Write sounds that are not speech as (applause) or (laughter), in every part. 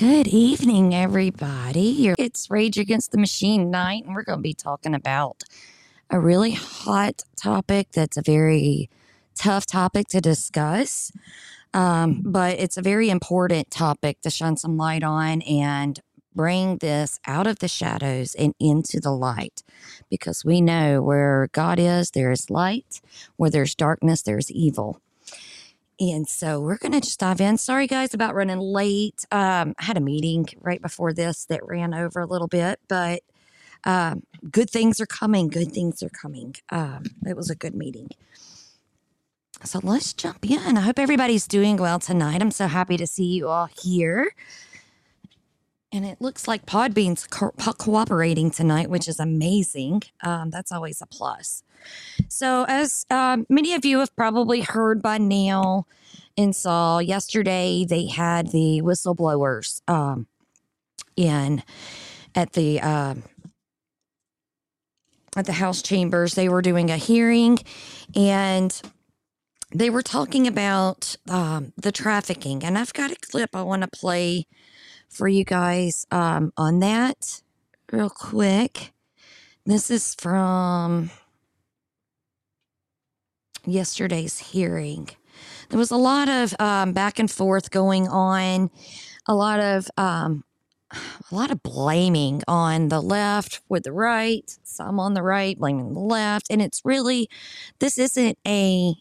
Good evening, everybody. It's Rage Against the Machine night, and we're going to be talking about a really hot topic that's a very tough topic to discuss. Um, but it's a very important topic to shine some light on and bring this out of the shadows and into the light because we know where God is, there is light, where there's darkness, there's evil. And so we're going to just dive in. Sorry, guys, about running late. Um, I had a meeting right before this that ran over a little bit, but um, good things are coming. Good things are coming. Um, it was a good meeting. So let's jump in. I hope everybody's doing well tonight. I'm so happy to see you all here. And it looks like Podbean's co- cooperating tonight, which is amazing. Um, that's always a plus. So, as um, many of you have probably heard by now and saw yesterday, they had the whistleblowers um, in at the uh, at the House chambers. They were doing a hearing, and they were talking about um, the trafficking. And I've got a clip I want to play for you guys um, on that real quick. This is from yesterday's hearing. There was a lot of um, back and forth going on, a lot of um, a lot of blaming on the left with the right, some on the right blaming the left, and it's really this isn't a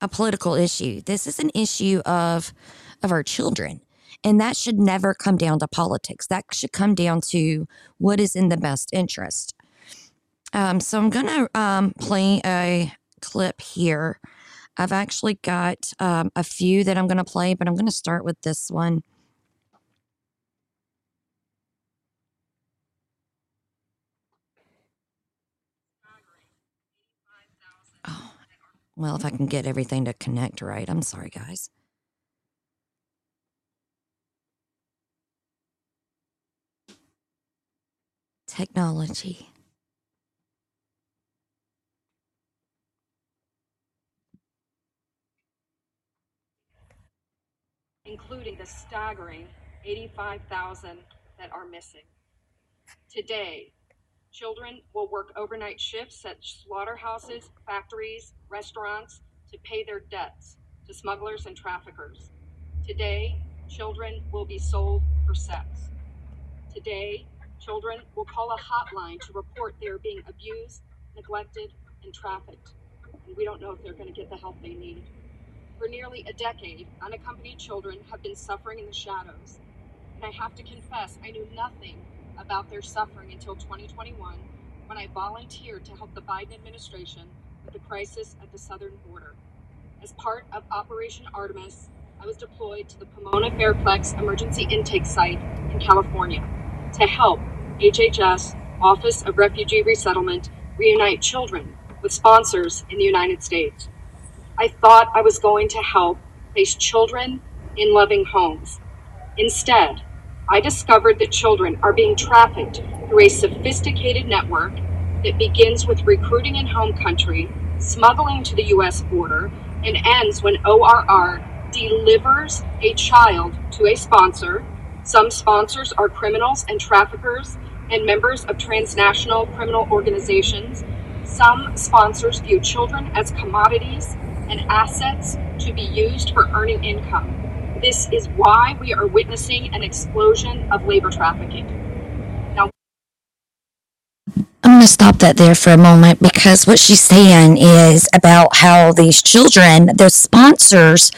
a political issue. This is an issue of of our children. And that should never come down to politics. That should come down to what is in the best interest. Um, so I'm going to um, play a clip here. I've actually got um, a few that I'm going to play, but I'm going to start with this one. Oh, well, if I can get everything to connect right. I'm sorry, guys. Technology. including the staggering 85,000 that are missing. Today, children will work overnight shifts at slaughterhouses, factories, restaurants to pay their debts to smugglers and traffickers. Today, children will be sold for sex. Today, children will call a hotline to report they are being abused, neglected, and trafficked. And we don't know if they're going to get the help they need. For nearly a decade, unaccompanied children have been suffering in the shadows. And I have to confess, I knew nothing about their suffering until 2021 when I volunteered to help the Biden administration with the crisis at the southern border. As part of Operation Artemis, I was deployed to the Pomona Fairplex Emergency Intake Site in California to help HHS, Office of Refugee Resettlement, reunite children with sponsors in the United States. I thought I was going to help place children in loving homes. Instead, I discovered that children are being trafficked through a sophisticated network that begins with recruiting in home country, smuggling to the US border, and ends when ORR delivers a child to a sponsor. Some sponsors are criminals and traffickers and members of transnational criminal organizations. Some sponsors view children as commodities and assets to be used for earning income. This is why we are witnessing an explosion of labor trafficking. Now, I'm going to stop that there for a moment because what she's saying is about how these children, their sponsors,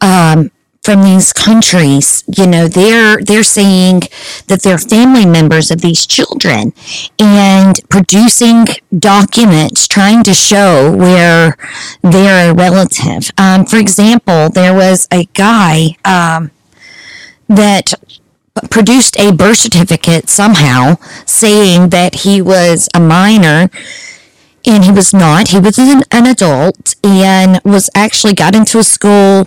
um, from these countries, you know, they're they're saying that they're family members of these children and producing documents trying to show where they're a relative. Um, for example, there was a guy um, that produced a birth certificate somehow saying that he was a minor and he was not. He was an, an adult and was actually got into a school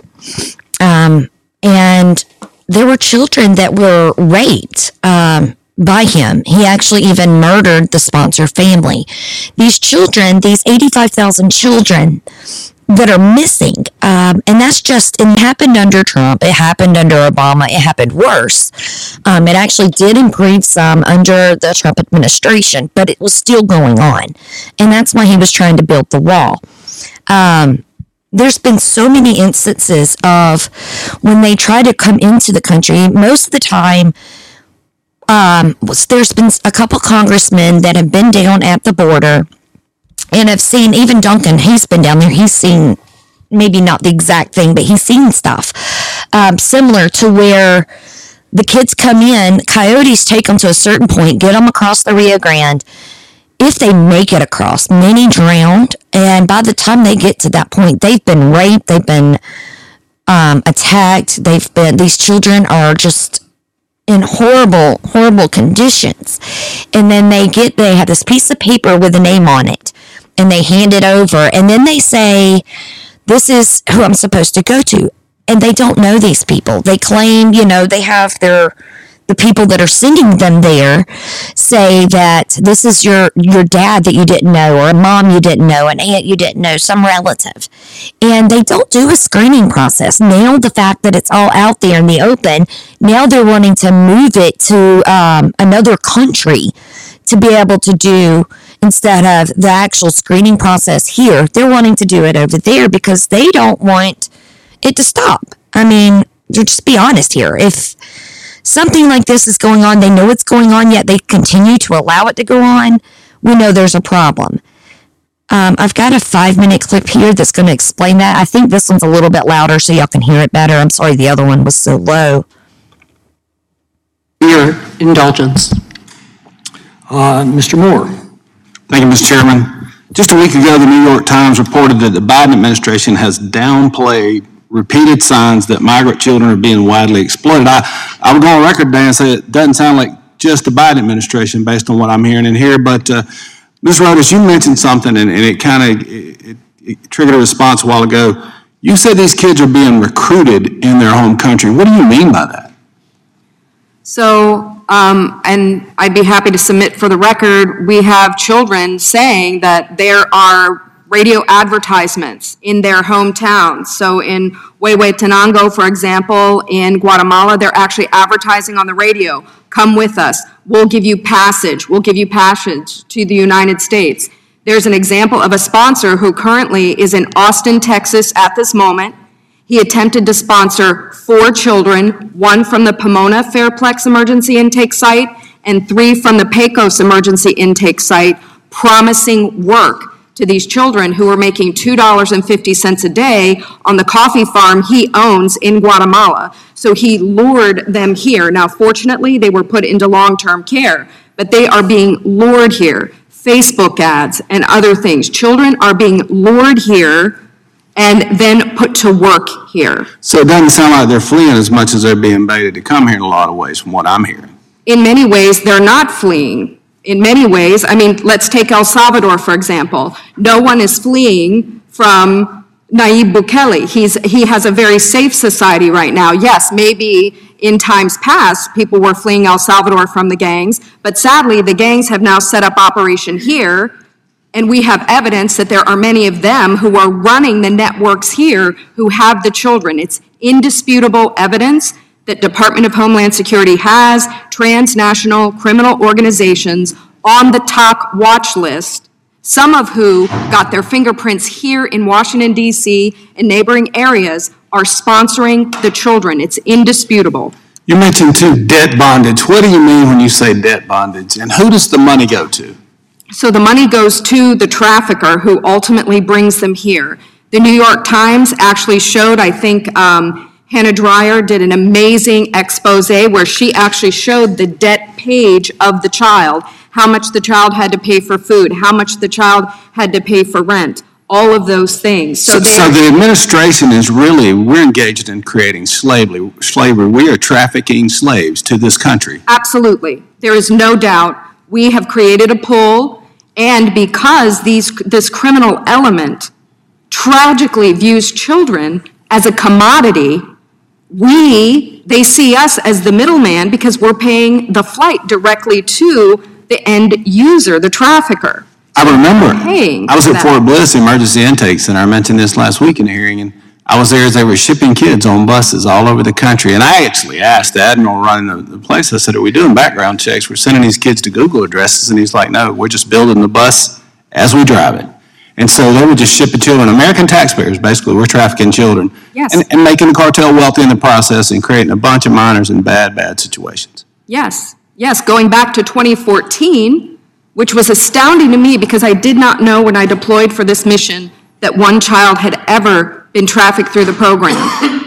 um, and there were children that were raped um, by him. He actually even murdered the sponsor family. These children, these 85,000 children, that are missing. Um, and that's just, it happened under Trump. It happened under Obama. It happened worse. Um, it actually did improve some under the Trump administration, but it was still going on. And that's why he was trying to build the wall. Um, there's been so many instances of when they try to come into the country, most of the time, um, there's been a couple congressmen that have been down at the border and have seen even Duncan. He's been down there. He's seen maybe not the exact thing, but he's seen stuff um, similar to where the kids come in, coyotes take them to a certain point, get them across the Rio Grande. If they make it across, many drowned, and by the time they get to that point, they've been raped, they've been um, attacked, they've been. These children are just in horrible, horrible conditions. And then they get, they have this piece of paper with a name on it and they hand it over and then they say, this is who I'm supposed to go to. And they don't know these people. They claim, you know, they have their, the people that are sending them there say that this is your your dad that you didn't know or a mom you didn't know an aunt you didn't know some relative. And they don't do a screening process. Now the fact that it's all out there in the open now they're wanting to move it to um, another country to be able to do instead of the actual screening process here. They're wanting to do it over there because they don't want it to stop. I mean just be honest here if something like this is going on, they know it's going on, yet they continue to allow it to go on, we know there's a problem. Um, I've got a five minute clip here that's going to explain that. I think this one's a little bit louder so y'all can hear it better. I'm sorry the other one was so low. Your indulgence. Uh, Mr. Moore. Thank you, Mr. Chairman. Just a week ago, the New York Times reported that the Biden administration has downplayed repeated signs that migrant children are being widely exploited. I, I would go on record today and say it doesn't sound like just the Biden administration based on what I'm hearing in here, but uh, Ms. Rodas, you mentioned something and, and it kind of it, it triggered a response a while ago. You said these kids are being recruited in their home country. What do you mean by that? So, um, and I'd be happy to submit for the record, we have children saying that there are radio advertisements in their hometowns. So in Huehuetenango, for example, in Guatemala, they're actually advertising on the radio, come with us, we'll give you passage, we'll give you passage to the United States. There's an example of a sponsor who currently is in Austin, Texas at this moment. He attempted to sponsor four children, one from the Pomona Fairplex Emergency Intake Site and three from the Pecos Emergency Intake Site, promising work to these children who are making $2.50 a day on the coffee farm he owns in Guatemala. So he lured them here. Now, fortunately, they were put into long-term care, but they are being lured here. Facebook ads and other things. Children are being lured here and then put to work here. So it doesn't sound like they're fleeing as much as they're being baited to come here in a lot of ways, from what I'm hearing. In many ways, they're not fleeing in many ways, I mean, let's take El Salvador, for example. No one is fleeing from Nayib Bukele. He's, he has a very safe society right now. Yes, maybe in times past, people were fleeing El Salvador from the gangs, but sadly, the gangs have now set up operation here, and we have evidence that there are many of them who are running the networks here who have the children. It's indisputable evidence that Department of Homeland Security has transnational criminal organizations on the top watch list, some of who got their fingerprints here in Washington, D.C. and neighboring areas are sponsoring the children. It's indisputable. You mentioned too debt bondage. What do you mean when you say debt bondage? And who does the money go to? So the money goes to the trafficker who ultimately brings them here. The New York Times actually showed, I think, um, Hannah Dreier did an amazing expose where she actually showed the debt page of the child, how much the child had to pay for food, how much the child had to pay for rent, all of those things. So, so the administration is really, we're engaged in creating slavery. slavery. We are trafficking slaves to this country. Absolutely. There is no doubt. We have created a pool, and because these, this criminal element tragically views children as a commodity we, they see us as the middleman because we're paying the flight directly to the end user, the trafficker. I remember. I was at. Fort Bliss Emergency Intake Center. I mentioned this last week in a hearing, and I was there as they were shipping kids on buses all over the country. And I actually asked the admiral running the, the place, I said, are we doing background checks? We're sending these kids to Google addresses. And he's like, no, we're just building the bus as we drive it. And so they would just ship the children, American taxpayers, basically, we're trafficking children. Yes. And, and making the cartel wealthy in the process and creating a bunch of minors in bad, bad situations. Yes, yes, going back to 2014, which was astounding to me because I did not know when I deployed for this mission that one child had ever been trafficked through the program.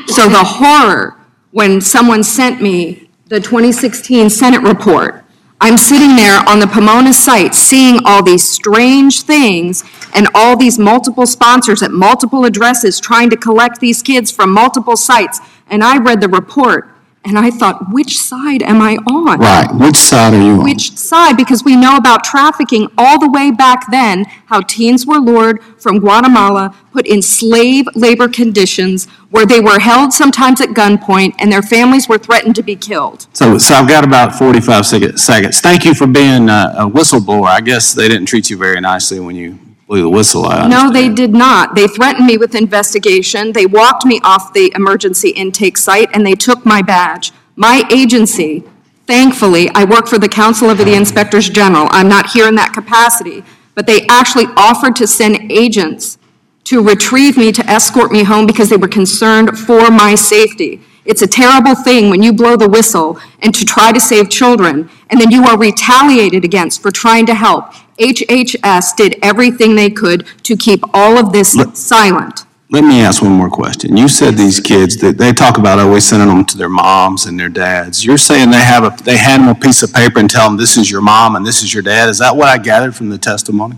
So the horror when someone sent me the 2016 Senate report, I'm sitting there on the Pomona site, seeing all these strange things and all these multiple sponsors at multiple addresses trying to collect these kids from multiple sites. And I read the report, and I thought, which side am I on? Right. Which side are you on? Which side? Because we know about trafficking all the way back then, how teens were lured from Guatemala, put in slave labor conditions, where they were held sometimes at gunpoint, and their families were threatened to be killed. So, so I've got about 45 seconds. Thank you for being a a whistleblower. I guess they didn't treat you very nicely when you blew the whistle. I No, they understand. did not. They threatened me with investigation. They walked me off the emergency intake site, and they took my badge. My agency, thankfully, I work for the Council of the Inspectors General. I'm not here in that capacity, but they actually offered to send agents to retrieve me, to escort me home because they were concerned for my safety. It's a terrible thing when you blow the whistle and to try to save children, and then you are retaliated against for trying to help. HHS did everything they could to keep all of this silent. Let me ask one more question. You said these kids, that they talk about always sending them to their moms and their dads. You're saying they have a, they hand them a piece of paper and tell them, this is your mom and this is your dad? Is that what I gathered from the testimony?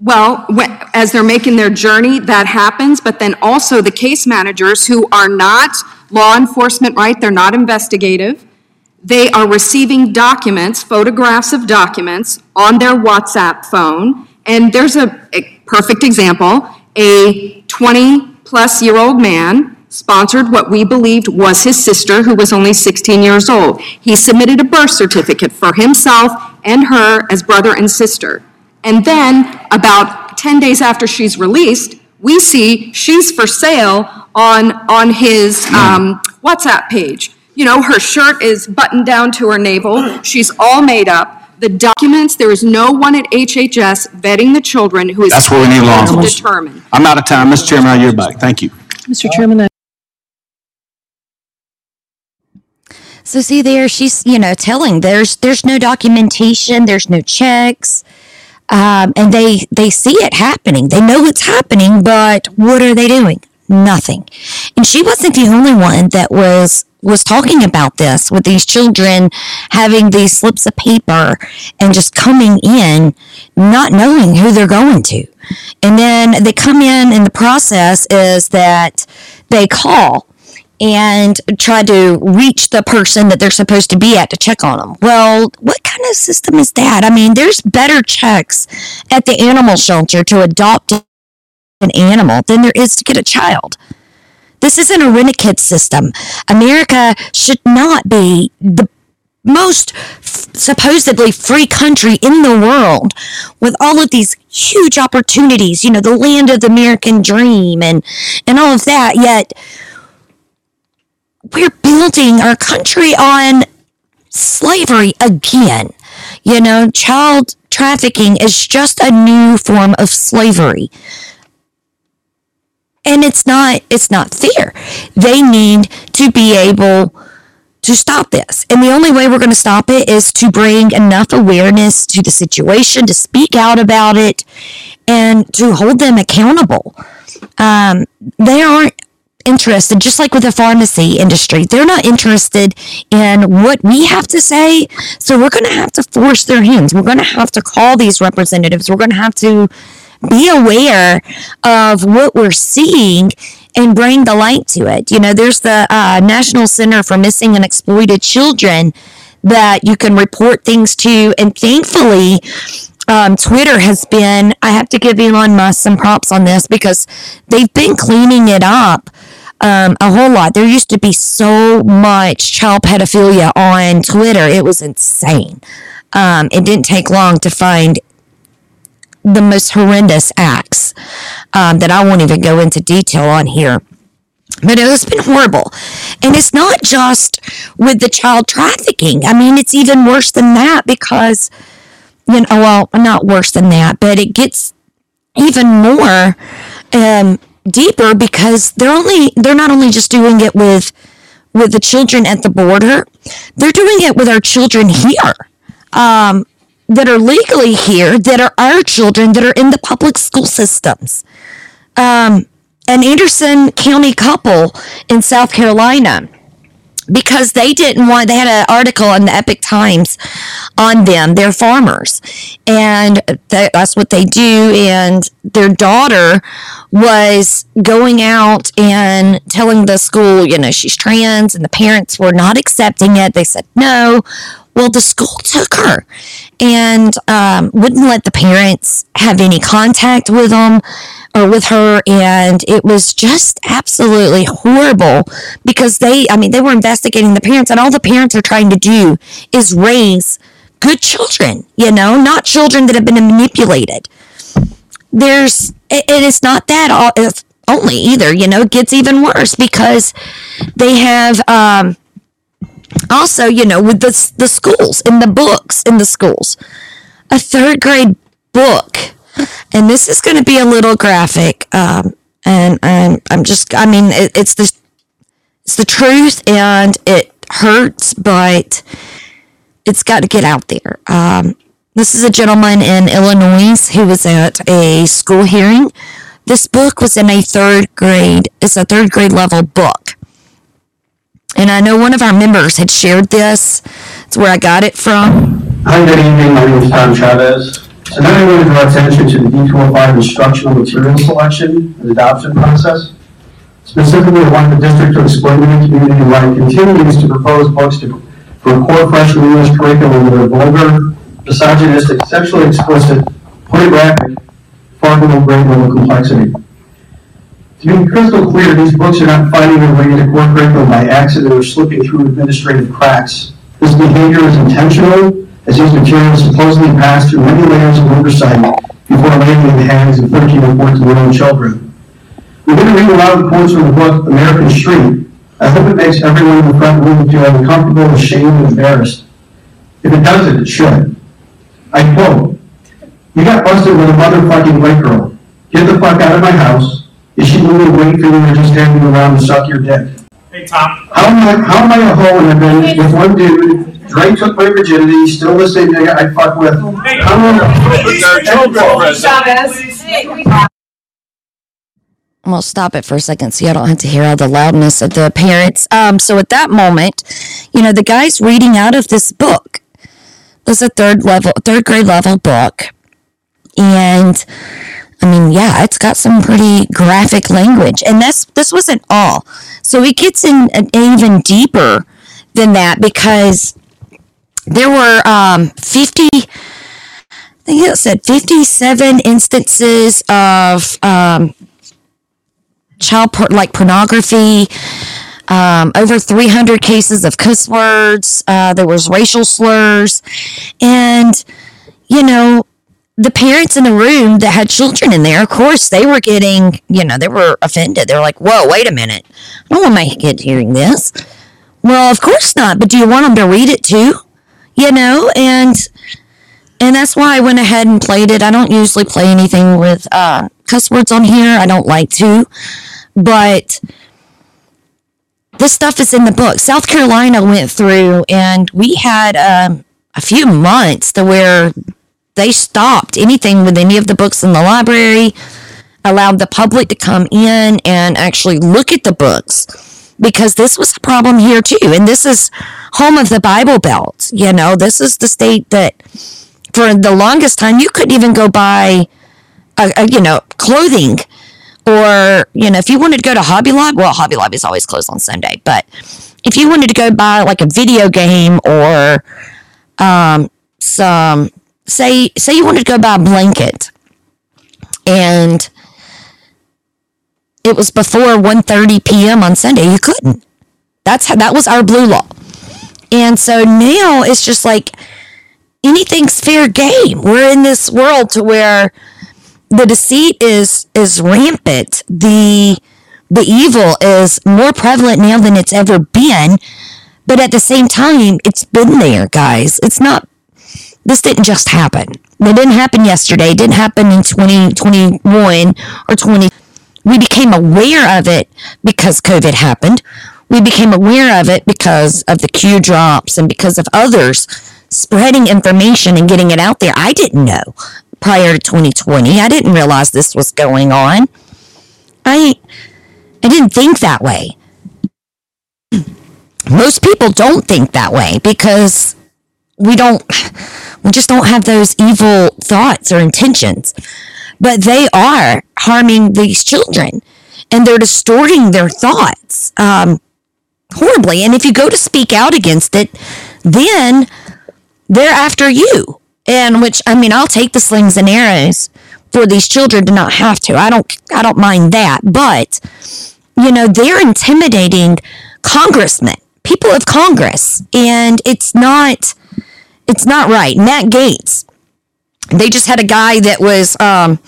Well, when- as they're making their journey, that happens, but then also the case managers who are not law enforcement, right? They're not investigative. They are receiving documents, photographs of documents on their WhatsApp phone. And there's a, a perfect example. A 20-plus-year-old man sponsored what we believed was his sister, who was only 16 years old. He submitted a birth certificate for himself and her as brother and sister. And then, about 10 days after she's released, we see she's for sale on, on his um, WhatsApp page. You know, her shirt is buttoned down to her navel, she's all made up. The documents, there is no one at HHS vetting the children who is. That's where we need law to enforcement. determine. I'm out of time. Mr. Chairman, I yield back. Thank you. Mr. Chairman, I So see there, she's you know telling there's there's no documentation, there's no checks, um, and they they see it happening. They know it's happening, but what are they doing? Nothing. And she wasn't the only one that was was talking about this with these children having these slips of paper and just coming in not knowing who they're going to. And then they come in and the process is that they call and try to reach the person that they're supposed to be at to check on them. Well, what kind of system is that? I mean, there's better checks at the animal shelter to adopt an animal than there is to get a child. This isn't a rent-a-kid system. America should not be the most f- supposedly free country in the world with all of these huge opportunities, you know, the land of the American dream and and all of that. Yet we're building our country on slavery again. You know, child trafficking is just a new form of slavery. And it's not it's not fair. They need to be able to stop this. And the only way we're going to stop it is to bring enough awareness to the situation, to speak out about it, and to hold them accountable. Um, they aren't interested, just like with the pharmacy industry, they're not interested in what we have to say. So we're going to have to force their hands. We're going to have to call these representatives. We're going to have to be aware of what we're seeing and bring the light to it. You know, there's the uh, National Center for Missing and Exploited Children that you can report things to. And thankfully, um, Twitter has been, I have to give Elon Musk some props on this because they've been cleaning it up um, a whole lot. There used to be so much child pedophilia on Twitter. It was insane. Um, it didn't take long to find the most horrendous acts um, that I won't even go into detail on here. But it has been horrible. And it's not just with the child trafficking. I mean, it's even worse than that because, you know, well, not worse than that, but it gets even more um, deeper because they're only, they're not only just doing it with, with the children at the border, they're doing it with our children here. Um, that are legally here, that are our children, that are in the public school systems. Um, an Anderson County couple in South Carolina because they didn't want they had an article in the Epoch Times on them they're farmers. And th- that's what they do and their daughter was going out and telling the school you know she's trans and the parents were not accepting it. They said no well, the school took her and um, wouldn't let the parents have any contact with them or with her. And it was just absolutely horrible because they, I mean, they were investigating the parents, and all the parents are trying to do is raise good children, you know, not children that have been manipulated. There's, it, it's not that all, only either, you know, it gets even worse because they have, um, also, you know, with the, the schools, in the books, in the schools, a third grade book. And this is going to be a little graphic. Um, and, and I'm just, I mean, it, it's the, it's the truth and it hurts, but it's got to get out there. Um, this is a gentleman in Illinois who was at a school hearing. This book was in a third grade, it's a third grade level book. And I know one of our members had shared this. It's where I got it from. Hi, good evening. My name is Tom Chavez. Tonight I'm going to draw attention to the D205 instructional material selection and adoption process. Specifically, I want the district to explain to the community why it continues to propose books to, for core freshman English curriculum that are vulgar, misogynistic, sexually explicit, pornographic, far below grade level complexity. To be crystal clear, these books are not finding their way into core curriculum by accident or slipping through administrative cracks. This behavior is intentional, as these materials supposedly pass through many layers of oversight before landing in the hands of 13 and 14 year old children. We're going to read a lot of quotes from the book American Street. I hope it makes everyone in the front room feel uncomfortable, ashamed, and embarrassed. If it doesn't, it should. I quote, You got busted with a motherfucking white girl. Get the fuck out of my house. Is she really waiting for you or just standing around and suck your dick? Hey, Tom. How am I, how am I a hoe when I've been with one dude, Dre took my virginity, still the same nigga I fuck with? Hey, How am I- Police are children, I'm gonna stop it for a second so you don't have to hear all the loudness of the parents. Um, so at that moment, you know, the guy's reading out of this book. It's a third level, third grade level book, and I mean, yeah, it's got some pretty graphic language, and that's this wasn't all. So it gets in an, even deeper than that because there were um, 50 I think it said 57 instances of um, child por- like pornography, um, over 300 cases of cuss words. Uh, there was racial slurs, and you know the parents in the room that had children in there. Of course, they were getting you know they were offended. They were like, "Whoa, wait a minute! I don't want my kid hearing this." Well, of course not. But do you want them to read it too? You know, and and that's why I went ahead and played it. I don't usually play anything with uh, cuss words on here. I don't like to, but this stuff is in the book. South Carolina went through, and we had um, a few months to where they stopped anything with any of the books in the library, allowed the public to come in and actually look at the books because this was a problem here too. And this is home of the Bible Belt. You know, this is the state that for the longest time you couldn't even go buy, a, a, you know, clothing or you know if you wanted to go to hobby lobby well hobby lobby is always closed on sunday but if you wanted to go buy like a video game or um some say say you wanted to go buy a blanket and it was before 1.30 p.m on sunday you couldn't that's how that was our blue law and so now it's just like anything's fair game we're in this world to where the deceit is is rampant. The the evil is more prevalent now than it's ever been. But at the same time, it's been there, guys. It's not this didn't just happen. It didn't happen yesterday. It didn't happen in 2021 or 20. We became aware of it because COVID happened. We became aware of it because of the Q drops and because of others spreading information and getting it out there. I didn't know prior to 2020. I didn't realize this was going on. I I didn't think that way. Most people don't think that way because we don't we just don't have those evil thoughts or intentions. But they are harming these children and they're distorting their thoughts um, horribly. And if you go to speak out against it then they're after you. And which i mean i'll take the slings and arrows for these children to not have to. I don't i don't mind that. But you know they're intimidating congressmen people of congress. And it's not it's not right. Matt Gaetz. they just had a guy that was um,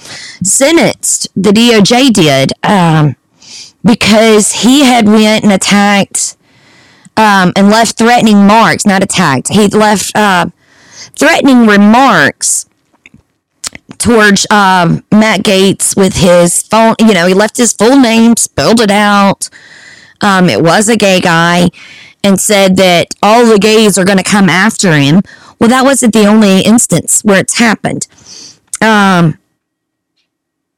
sentenced. The DOJ did um, because he had went and attacked um, and left threatening marks. Not attacked. He left uh, threatening remarks towards um, Matt Gaetz with his phone. You know, he left his full name, spelled it out. Um, it was a gay guy, and said that all the gays are going to come after him. Well, that wasn't the only instance where it's happened. Um,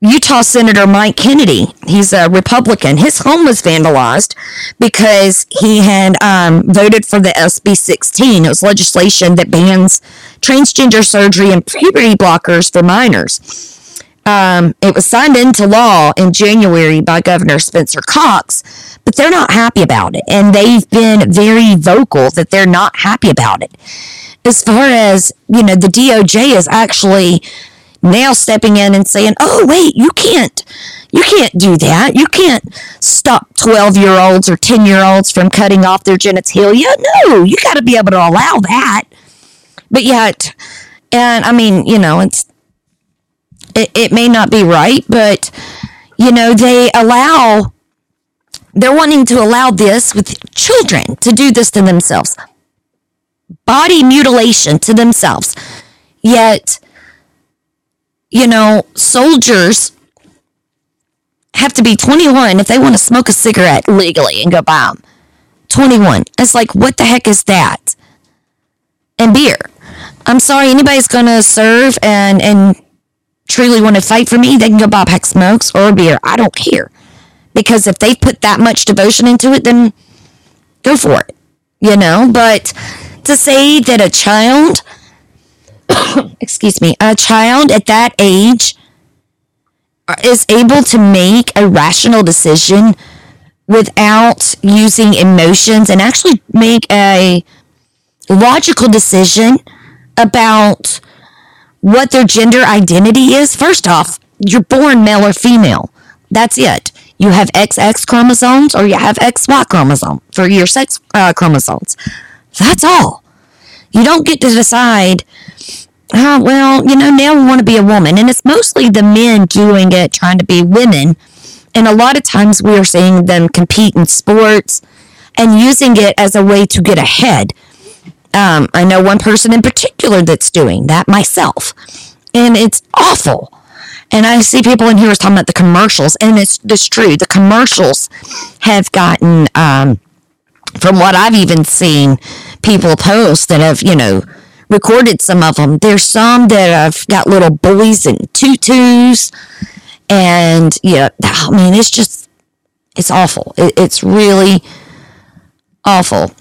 Utah Senator Mike Kennedy, he's a Republican. His home was vandalized because he had um, voted for the SB 16. It was legislation that bans transgender surgery and puberty blockers for minors. Um, it was signed into law in January by Governor Spencer Cox, but they're not happy about it. And they've been very vocal that they're not happy about it as far as, you know, the DOJ is actually now stepping in and saying, oh, wait, you can't, you can't do that. You can't stop 12 year olds or 10 year olds from cutting off their genitalia. No, you got to be able to allow that. But yet, and I mean, you know, it's, it, it may not be right, but, you know, they allow, they're wanting to allow this with children to do this to themselves body mutilation to themselves. Yet, you know, soldiers have to be 21 if they want to smoke a cigarette legally and go buy them. 21. It's like, what the heck is that? And beer. I'm sorry, anybody's going to serve and, and truly want to fight for me, they can go buy pack smokes or beer. I don't care. Because if they put that much devotion into it, then go for it. You know, but to say that a child, (coughs) excuse me, a child at that age is able to make a rational decision without using emotions and actually make a logical decision about what their gender identity is. First off, you're born male or female. That's it. You have XX chromosomes or you have XY chromosome for your sex uh, chromosomes. That's all. You don't get to decide, oh, well, you know, now we want to be a woman. And it's mostly the men doing it, trying to be women. And a lot of times we are seeing them compete in sports and using it as a way to get ahead. Um, I know one person in particular that's doing that myself. And it's awful. And I see people in here talking about the commercials, and it's, it's true. The commercials have gotten um, from what I've even seen people post that have, you know, recorded some of them. There's some that have got little boys and tutus. And yeah, I mean, it's just, it's awful. It, it's really awful.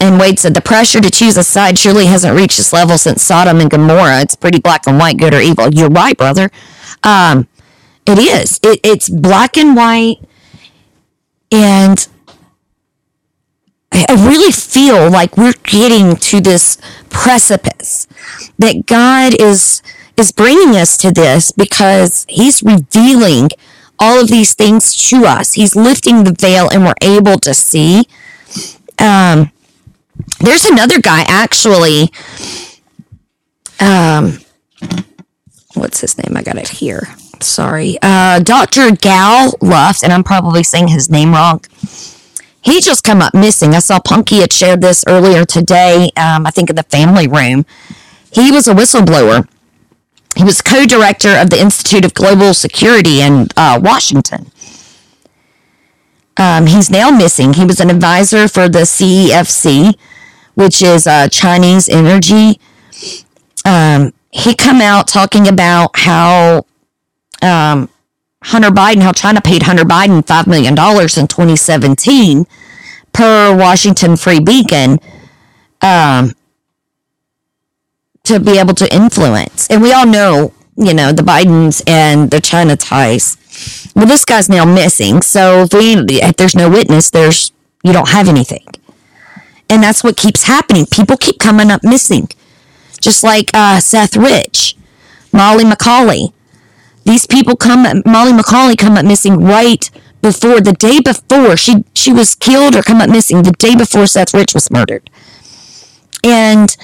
And Wade said the pressure to choose a side surely hasn't reached this level since Sodom and Gomorrah. It's pretty black and white, good or evil. You're right, brother. Um, it is. It, it's black and white. And I really feel like we're getting to this precipice that God is is bringing us to this because he's revealing all of these things to us. He's lifting the veil and we're able to see. Um, there's another guy actually. Um, what's his name? I got it here. sorry, uh, Dr. Gal Luft, and I'm probably saying his name wrong. He just come up missing. I saw Punky had shared this earlier today, um, I think in the family room. He was a whistleblower. He was co-director of the Institute of Global Security in uh, Washington. Um, he's now missing. He was an advisor for the CEFC, which is uh, Chinese energy. Um, he come out talking about how um, Hunter Biden, how China paid Hunter Biden $5 million in 2017 per Washington Free Beacon um, to be able to influence. And we all know, you know, the Bidens and the China ties. Well, this guy's now missing. So if, we, if there's no witness, there's you don't have anything. And that's what keeps happening. People keep coming up missing. Just like uh, Seth Rich, Molly Macauley. These people come, Molly Macauley come up missing right before, the day before she, she was killed or come up missing, the day before Seth Rich was murdered. And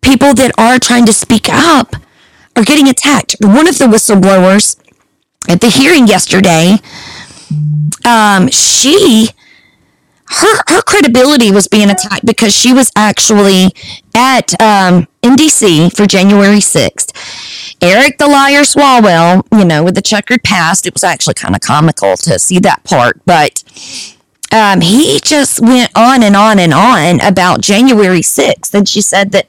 people that are trying to speak up are getting attacked. One of the whistleblowers at the hearing yesterday, um, she her her credibility was being attacked because she was actually at um, NDC for January sixth. Eric the liar Swalwell, you know, with the checkered past, it was actually kind of comical to see that part, but um, he just went on and on and on about January sixth, and she said that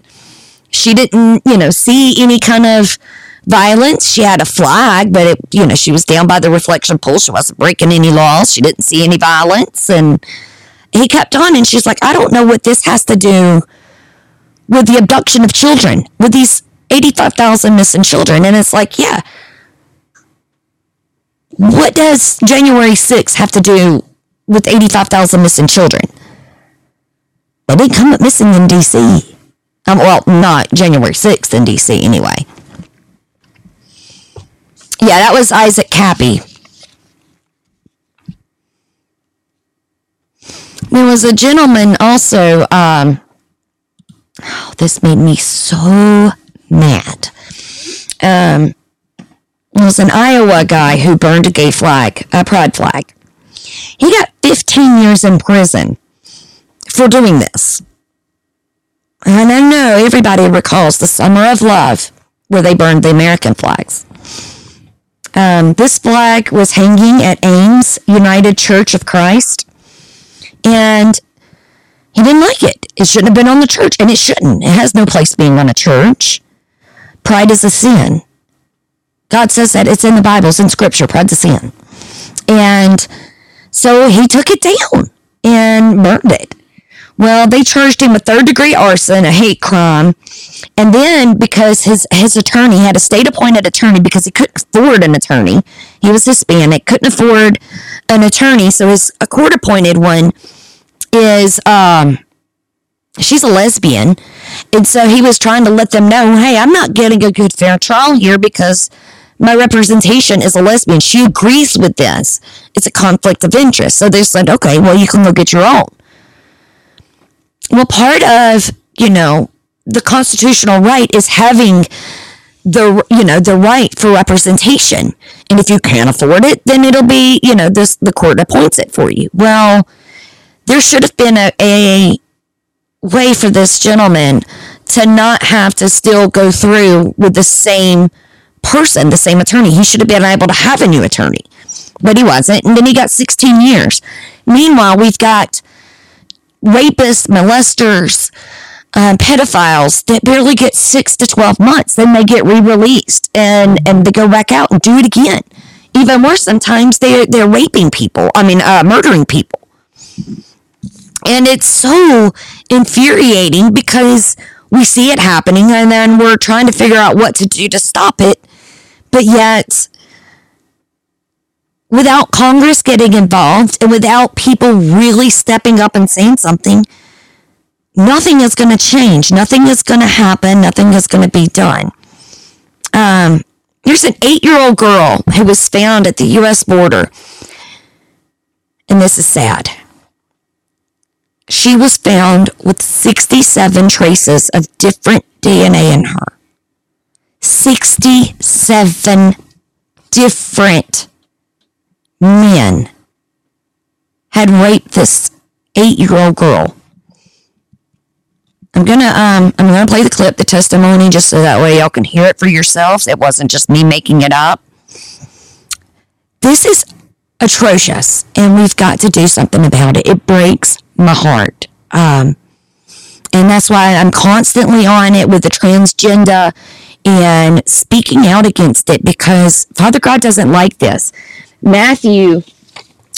she didn't, you know, see any kind of violence. She had a flag, but it, you know, she was down by the reflection pool. She wasn't breaking any laws. She didn't see any violence. And he kept on, and she's like, I don't know what this has to do with the abduction of children, with these 85,000 missing children. And it's like, yeah. What does January 6th have to do with 85,000 missing children? They didn't come up missing in D.C. Um, well, not January 6th in D.C. anyway. Yeah, that was Isaac Kappy. There was a gentleman also. Um, oh, this made me so mad. Um, there was an Iowa guy who burned a gay flag, a pride flag. He got 15 years in prison for doing this. And I know everybody recalls the Summer of Love, where they burned the American flags. Um, this flag was hanging at Ames United Church of Christ, and he didn't like it. It shouldn't have been on the church, and it shouldn't. It has no place being on a church. Pride is a sin. God says that it's in the Bible, it's in Scripture. Pride's a sin. And so he took it down and burned it. Well, they charged him with third degree arson, a hate crime. And then because his, his attorney had a state appointed attorney because he couldn't afford an attorney. He was Hispanic, couldn't afford an attorney. So his a court appointed one is, um, she's a lesbian. And so he was trying to let them know, hey, I'm not getting a good fair trial here because my representation is a lesbian. She agrees with this. It's a conflict of interest. So they said, okay, well, you can go get your own well, part of, you know, the constitutional right is having the, you know, the right for representation. And if you can't afford it, then it'll be, you know, this, the court appoints it for you. Well, there should have been a, a way for this gentleman to not have to still go through with the same person, the same attorney. He should have been able to have a new attorney, but he wasn't. And then he got 16 years. Meanwhile, we've got rapists, molesters, um, pedophiles that barely get six to 12 months. Then they get re-released and, and they go back out and do it again. Even worse, sometimes they're, they're raping people. I mean, uh, murdering people. And it's so infuriating because we see it happening and then we're trying to figure out what to do to stop it. But yet, without Congress getting involved and without people really stepping up and saying something, nothing is going to change. Nothing is going to happen. Nothing is going to be done. Um, here's an eight year old girl who was found at the U.S. border. And this is sad. She was found with 67 traces of different DNA in her. 67 different men had raped this eight-year-old girl. I'm gonna um I'm gonna play the clip, the testimony, just so that way y'all can hear it for yourselves. It wasn't just me making it up. This is atrocious, and we've got to do something about it. It breaks my heart. Um, and that's why I'm constantly on it with the transgender and speaking out against it because Father God doesn't like this. Matthew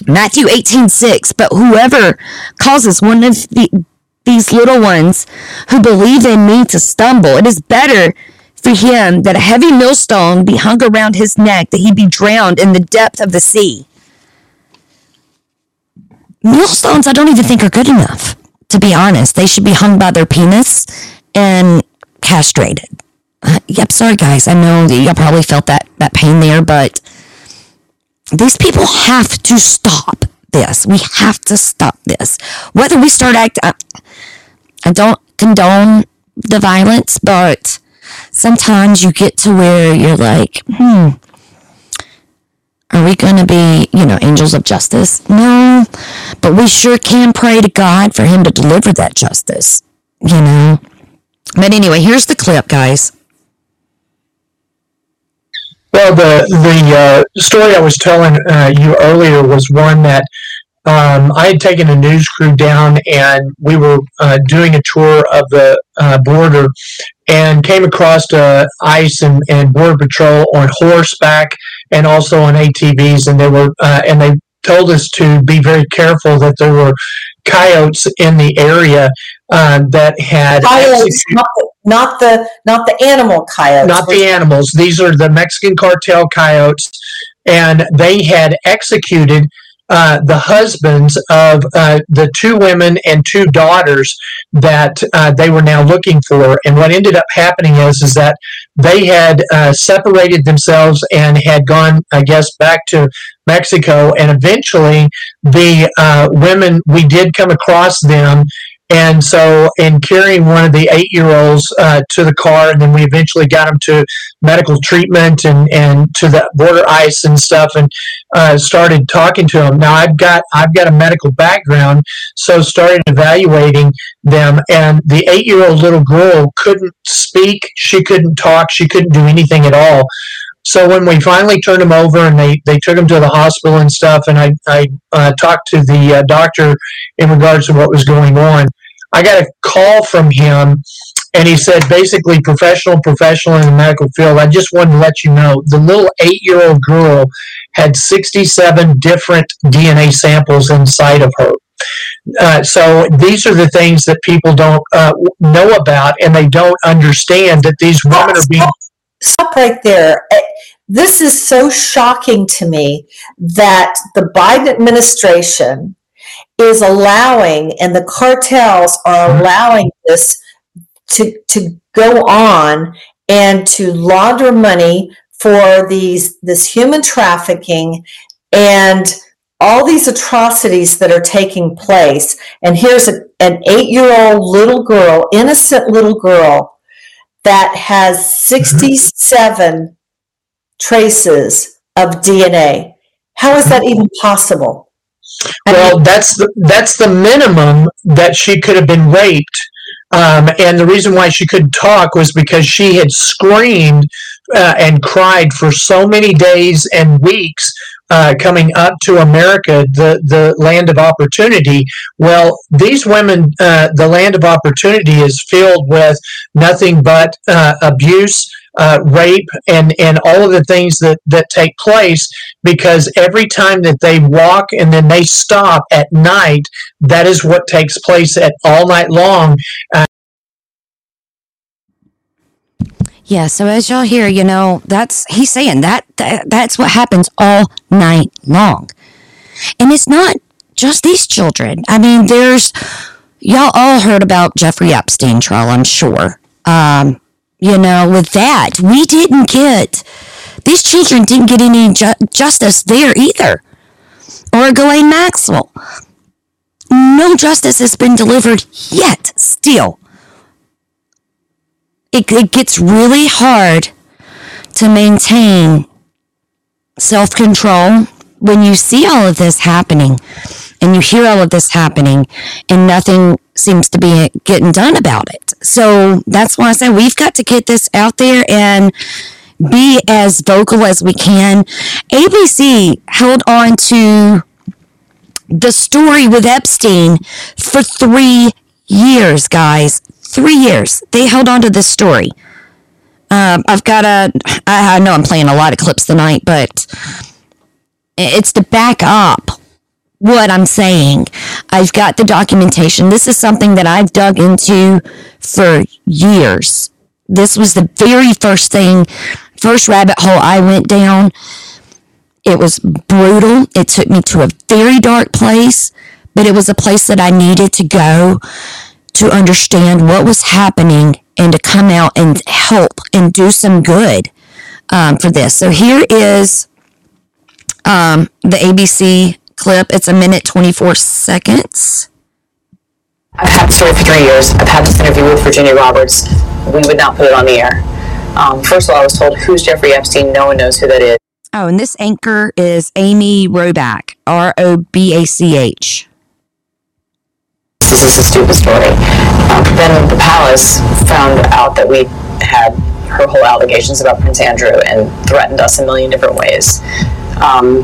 Matthew 18, 6, but whoever causes one of the, these little ones who believe in me to stumble, it is better for him that a heavy millstone be hung around his neck, that he be drowned in the depth of the sea. Millstones, I don't even think are good enough, to be honest. They should be hung by their penis and castrated. Uh, yep, sorry guys. I know y'all probably felt that, that pain there, but these people have to stop this. We have to stop this. Whether we start acting, I, I don't condone the violence, but sometimes you get to where you're like, hmm, are we going to be, you know, angels of justice? No, but we sure can pray to God for Him to deliver that justice, you know. But anyway, here's the clip, guys. Well, the the uh, story I was telling uh, you earlier was one that um, I had taken a news crew down, and we were uh, doing a tour of the uh, border, and came across uh, ICE and, and Border Patrol on horseback and also on ATVs, and they were uh, and they told us to be very careful that there were coyotes in the area uh, that had Coyotes, not the, not the not the animal coyotes. not the animals. These are the Mexican cartel coyotes, and they had executed uh, the husbands of uh, the two women and two daughters that uh, they were now looking for. And what ended up happening is is that they had uh, separated themselves and had gone, I guess, back to Mexico. And eventually, the uh, women we did come across them. And so, in carrying one of the eight year olds uh, to the car, and then we eventually got him to medical treatment and, and to the border ice and stuff, and uh, started talking to him. Now, I've got I've got a medical background, so started evaluating them. And the eight year old little girl couldn't speak, she couldn't talk, she couldn't do anything at all. So when we finally turned him over and they, they took him to the hospital and stuff, and I, I uh, talked to the uh, doctor in regards to what was going on, I got a call from him and he said basically professional professional in the medical field i just wanted to let you know the little eight year old girl had 67 different dna samples inside of her uh, so these are the things that people don't uh, know about and they don't understand that these women are being Stop right there. Eh, This is so shocking to me that the Biden administration is allowing and the cartels are mm-hmm. allowing this to to go on and to launder money for these this human trafficking and all these atrocities that are taking place. And here's a, an eight-year-old little girl innocent little girl that has 67 mm-hmm. traces of dna how is that even possible Well, that's the that's the minimum that she could have been raped, um, and the reason why she couldn't talk was because she had screamed uh, and cried for so many days and weeks. Uh, coming up to America, the, the land of opportunity. Well, these women, uh, the land of opportunity is filled with nothing but uh, abuse, uh, rape, and, and all of the things that, that take place because every time that they walk and then they stop at night, that is what takes place at all night long. Yeah, so as y'all hear, you know, that's he's saying that, that that's what happens all night long. And it's not just these children. I mean, there's y'all all heard about Jeffrey Epstein trial, I'm sure. Um, you know, with that, we didn't get these children didn't get any ju- justice there either. Or Ghislaine Maxwell. No justice has been delivered yet, still it, it gets really hard to maintain self control when you see all of this happening and you hear all of this happening and nothing seems to be getting done about it. So that's why I say we've got to get this out there and be as vocal as we can. ABC held on to the story with Epstein for three years, guys. Three years. They held on to this story. Um, I've got a, I, I know I'm playing a lot of clips tonight, but it's to back up what I'm saying. I've got the documentation. This is something that I've dug into for years. This was the very first thing, first rabbit hole I went down. It was brutal. It took me to a very dark place, but it was a place that I needed to go to understand what was happening and to come out and help and do some good um, for this. So here is um, the ABC clip. It's a minute 24 seconds. I've had this story for three years. I've had this interview with Virginia Roberts. We would not put it on the air. Um, first of all, I was told, who's Jeffrey Epstein? No one knows who that is. Oh, and this anchor is Amy Robach, R O B A C H. This is a stupid story. Um, then the palace found out that we had her whole allegations about Prince Andrew and threatened us a million different ways. Um,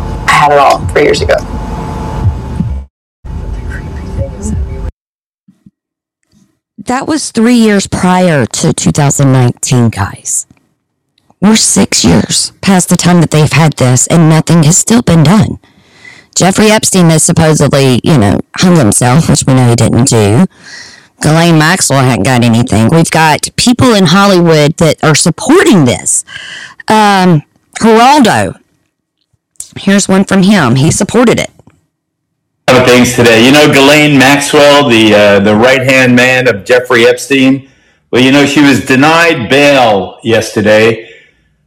had it all three years ago. That was three years prior to 2019, guys. We're six years past the time that they've had this, and nothing has still been done. Jeffrey Epstein has supposedly, you know, hung himself, which we know he didn't do. Ghislaine Maxwell hadn't got anything. We've got people in Hollywood that are supporting this. Um, Geraldo, here's one from him. He supported it. of things today. You know, Ghislaine Maxwell, the uh, the right hand man of Jeffrey Epstein. Well, you know, she was denied bail yesterday.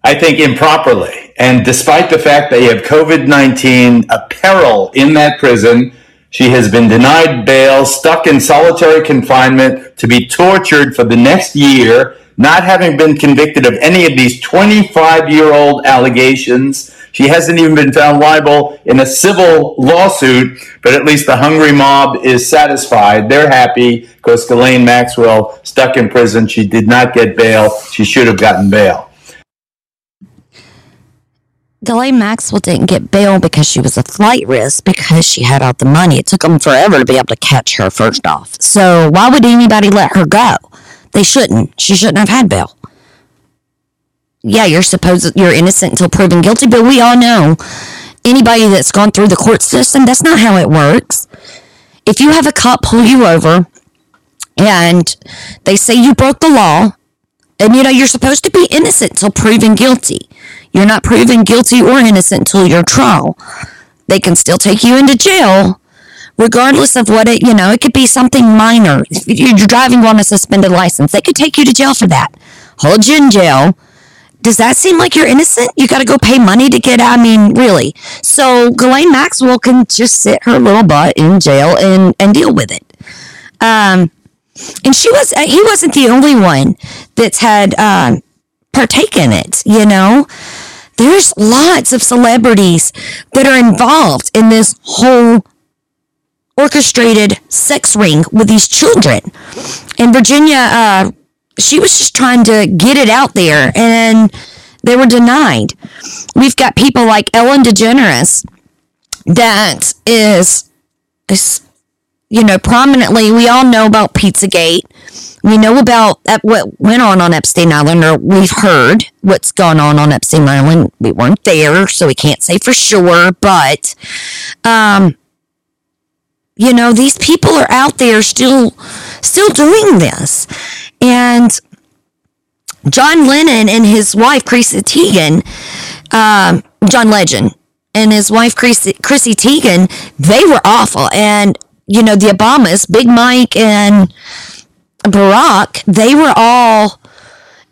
I think improperly, and despite the fact that they have COVID nineteen, a peril in that prison, she has been denied bail, stuck in solitary confinement to be tortured for the next year, not having been convicted of any of these twenty five year old allegations. She hasn't even been found liable in a civil lawsuit, but at least the hungry mob is satisfied. They're happy because Ghislaine Maxwell stuck in prison. She did not get bail. She should have gotten bail. Ghislaine Maxwell didn't get bail because she was a flight risk because she had all the money. It took them forever to be able to catch her, first off. So why would anybody let her go? They shouldn't. She shouldn't have had bail. Yeah, you're supposed you're innocent until proven guilty, but we all know anybody that's gone through the court system, that's not how it works. If you have a cop pull you over and they say you broke the law, and you know you're supposed to be innocent until proven guilty. You're not proven guilty or innocent until your trial. They can still take you into jail, regardless of what it, you know, it could be something minor. If you're driving on a suspended license, they could take you to jail for that. Hold you in jail. Does that seem like you're innocent? You got to go pay money to get out. I mean, really. So Ghislaine Maxwell can just sit her little butt in jail and, and deal with it. Um, and she was, uh, he wasn't the only one that's had, um, partaken it, you know? There's lots of celebrities that are involved in this whole orchestrated sex ring with these children. And Virginia, uh, she was just trying to get it out there and they were denied. We've got people like Ellen DeGeneres that is, is you know, prominently, we all know about Pizzagate. We know about what went on on Epstein Island, or we've heard what's gone on on Epstein Island. We weren't there, so we can't say for sure, but, um, you know, these people are out there still, still doing this. And John Lennon and his wife, Chrissy Teigen, um, John Legend, and his wife, Chrissy, Chrissy Teigen, they were awful. And, you know, the Obamas, Big Mike and Barack, they were all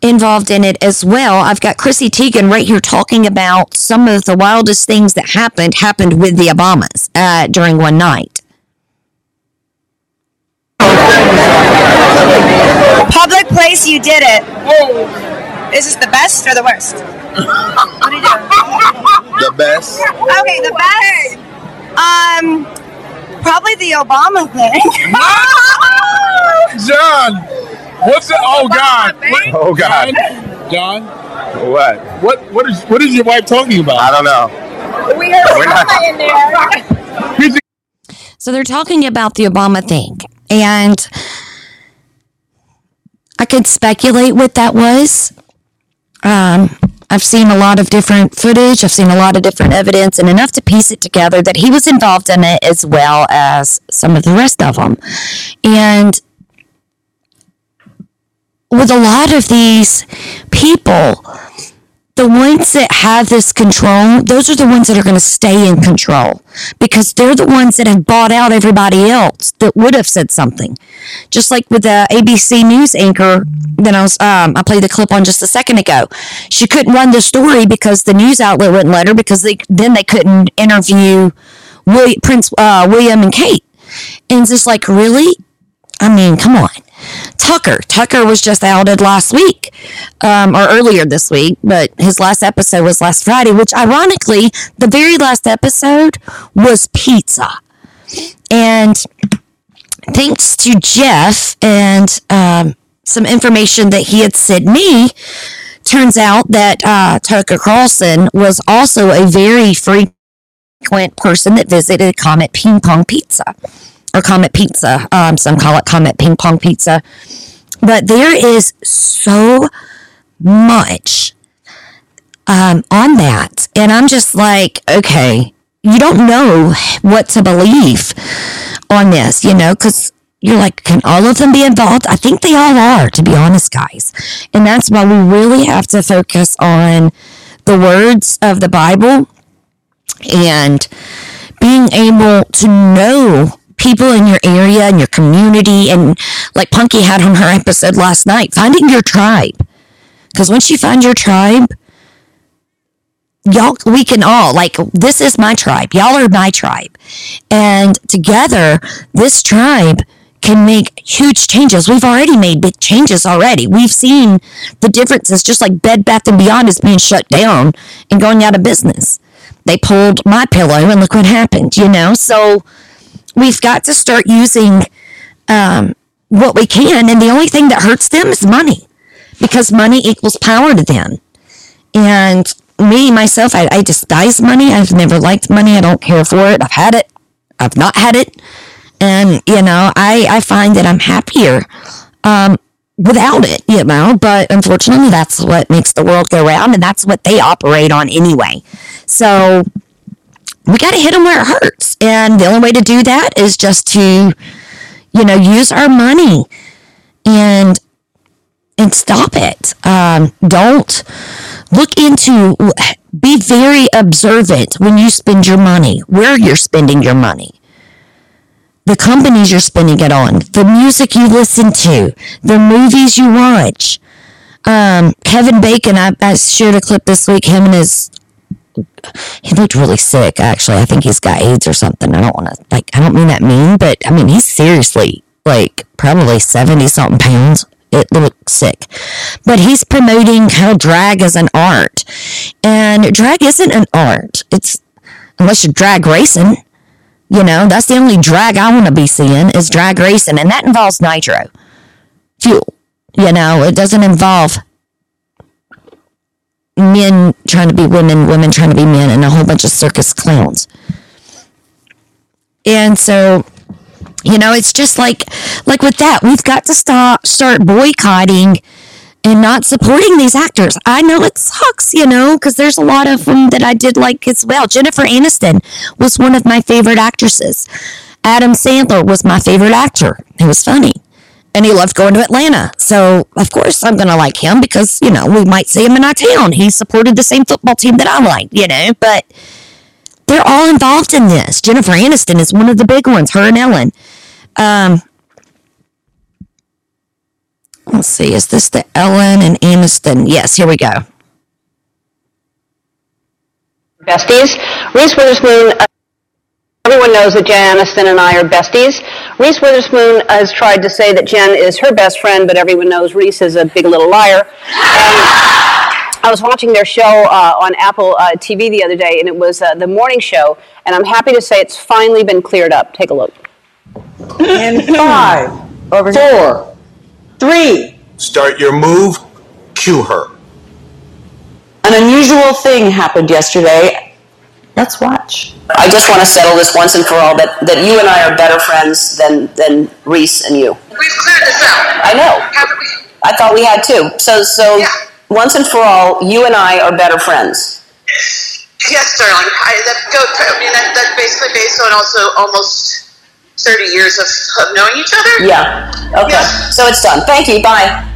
involved in it as well. I've got Chrissy Teigen right here talking about some of the wildest things that happened, happened with the Obamas uh, during one night. Public place, you did it. Is this the best or the worst? what are you doing? The best. Okay, the best. Um, probably the Obama thing. John, what's it? Oh God. What- Oh, God. John, What? what what is what is your wife talking about? I don't know. we heard We're not- in there. So they're talking about the Obama thing. And I could speculate what that was. Um, I've seen a lot of different footage, I've seen a lot of different evidence, and enough to piece it together that he was involved in it as well as some of the rest of them. And with a lot of these people, the ones that have this control, those are the ones that are going to stay in control because they're the ones that have bought out everybody else that would have said something. Just like with the ABC News anchor that I was, um, I played the clip on just a second ago. She couldn't run the story because the news outlet wouldn't let her because they then they couldn't interview William, Prince uh, William and Kate. And it's just like, really? I mean, come on. Tucker. Tucker was just outed last week, um, or earlier this week, but his last episode was last Friday, which ironically, the very last episode was pizza. And thanks to Jeff and um, some information that he had sent me, turns out that uh, Tucker Carlson was also a very frequent person that visited Comet Ping Pong Pizza or Comet Pizza. Um, some call it Comet Ping Pong Pizza. But there is so much um, on that. And I'm just like, okay, you don't know what to believe on this, you know, because you're like, can all of them be involved? I think they all are, to be honest, guys. And that's why we really have to focus on the words of the Bible and being able to know people in your area and your community. And like punky had on her episode last night finding your tribe. Because once you find your tribe y'all we can all like this is my tribe. Y'all are my tribe. And together this tribe can make huge changes. We've already made big changes already. We've seen the differences just like bed bath and beyond is being shut down and going out of business. They pulled my pillow and look what happened you know? So we've got to start using um, what we can and the only thing that hurts them is money because money equals power to them. And me myself I, I despise money. I've never liked money. I don't care for it. I've had it. I've not had it. And you know i i find that i'm happier um without it you know but unfortunately that's what makes the world go round and that's what they operate on anyway. So we got to hit them where it hurts. And the only way to do that is just to you know use our money and and stop it. Um, don't look into be very observant when you spend your money where you're spending your money. The companies you're spending it on the music you listen to the movies you watch. Um, kevin bacon I, I shared a clip this week him and his he looked really sick actually. I think he's got aids or something. I don't want to like i don't mean that mean but i mean he's seriously like probably 70 something pounds. It looks sick. But he's promoting how drag is an art. And drag isn't an art. It's unless you're drag racing you know? That's the only drag i want to be seeing is drag racing. And that involves nitro fuel you know? It doesn't involve men trying to be women, women trying to be men, and a whole bunch of circus clowns. And so, you know, it's just like like with that, we've got to stop start boycotting and not supporting these actors. I know it sucks, you know, because there's a lot of them that I did like as well. Jennifer Aniston was one of my favorite actresses. Adam Sandler was my favorite actor. He was funny. And he loved going to Atlanta. So, of course, I'm going to like him because, you know, we might see him in our town. He supported the same football team that I like, you know, but they're all involved in this. Jennifer Aniston is one of the big ones, her and Ellen. Um, let's see, is this the Ellen and Aniston? Yes, here we go. besties. Reese Witherspoon, uh, everyone knows that Jen Aniston and I are besties. Reese Witherspoon has tried to say that Jen is her best friend, but everyone knows Reese is a big little liar. And I was watching their show uh, on Apple uh, TV the other day, and it was uh, the morning show, and I'm happy to say it's finally been cleared up. Take a look. And five, four, three. Start your move, cue her. An unusual thing happened yesterday. Let's watch. I just want to settle this once and for all that, that you and I are better friends than, than Reese and you. We've cleared this out. I know. Haven't we? I thought we had too. So, so once and for all, you and I are better friends. Yes, darling. I, that go, I mean, that, that's basically based on also almost 30 years of, of knowing each other. Yeah. Okay. So it's done. Thank you. Bye.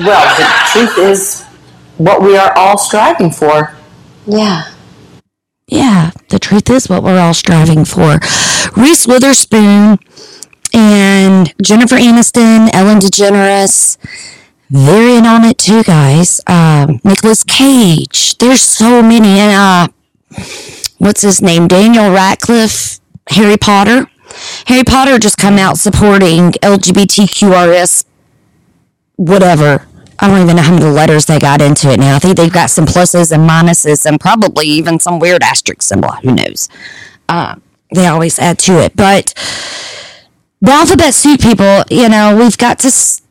Well, the truth is what we are all striving for. Yeah. Yeah, the truth is what we're all striving for. Reese Witherspoon and Jennifer Aniston, Ellen DeGeneres, very in on it too, guys. Um, Nicolas Cage. There's so many. And uh, what's his name? Daniel Radcliffe, Harry Potter. Harry Potter just come out supporting LGBTQRS, whatever. I don't even know how many letters they got into it now. I think they've got some pluses and minuses and probably even some weird asterisk symbol. Who knows? Uh, they always add to it. But the alphabet soup people, you know, we've got to. S-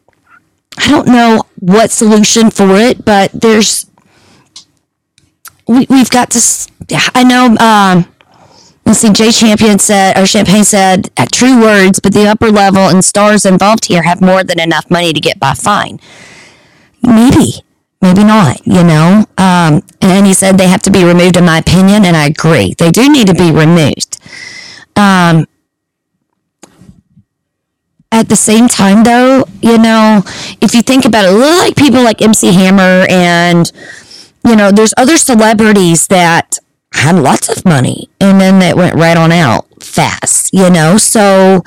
I don't know what solution for it, but there's. We, we've got to. s- I know. Um, let's see. Jay Champion said, or Champagne said, at true words, but the upper level and stars involved here have more than enough money to get by fine maybe. Maybe not you know? Um, and he said they have to be removed in my opinion and i agree. They do need to be removed. Um, at the same time though you know if you think about it like people like mc hammer and you know there's other celebrities that had lots of money and then that went right on out fast you know? So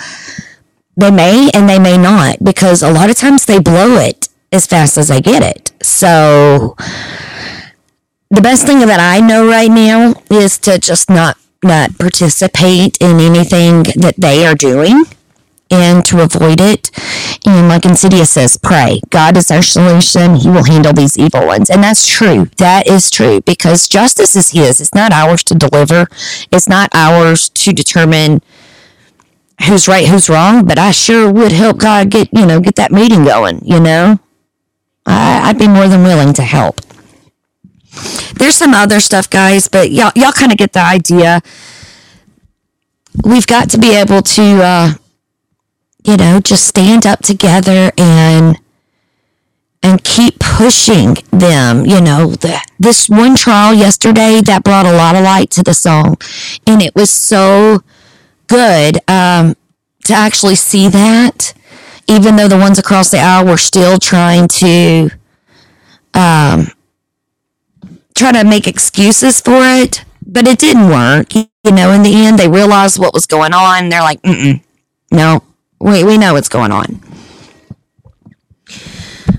they may and they may not because a lot of times they blow it as fast as I get it. So the best thing that I know right now is to just not not participate in anything that they are doing and to avoid it. And like Insidious says, pray. God is our solution. He will handle these evil ones. And that's true. That is true because justice is his. It's not ours to deliver. It's not ours to determine who's right, who's wrong, but I sure would help God get, you know, get that meeting going, you know? I, I'd be more than willing to help. There's some other stuff, guys, but y'all, y'all kind of get the idea. We've got to be able to, uh, you know, just stand up together and and keep pushing them. You know, the, this one trial yesterday that brought a lot of light to the song, and it was so good um, to actually see that even though the ones across the aisle were still trying to um, try to make excuses for it, but it didn't work. You know, in the end, they realized what was going on. They're like, Mm-mm, no, we, we know what's going on.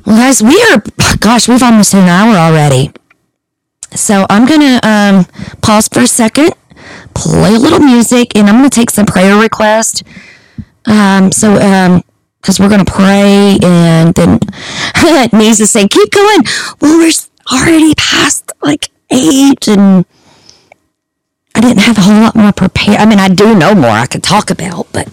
Well, guys, we are, gosh, we've almost hit an hour already. So I'm going to um, pause for a second, play a little music, and I'm going to take some prayer requests. Um, so, um, because we're going to pray and then needs to say, keep going. Well, we're already past like eight and I didn't have a whole lot more prepared. I mean, I do know more I could talk about, but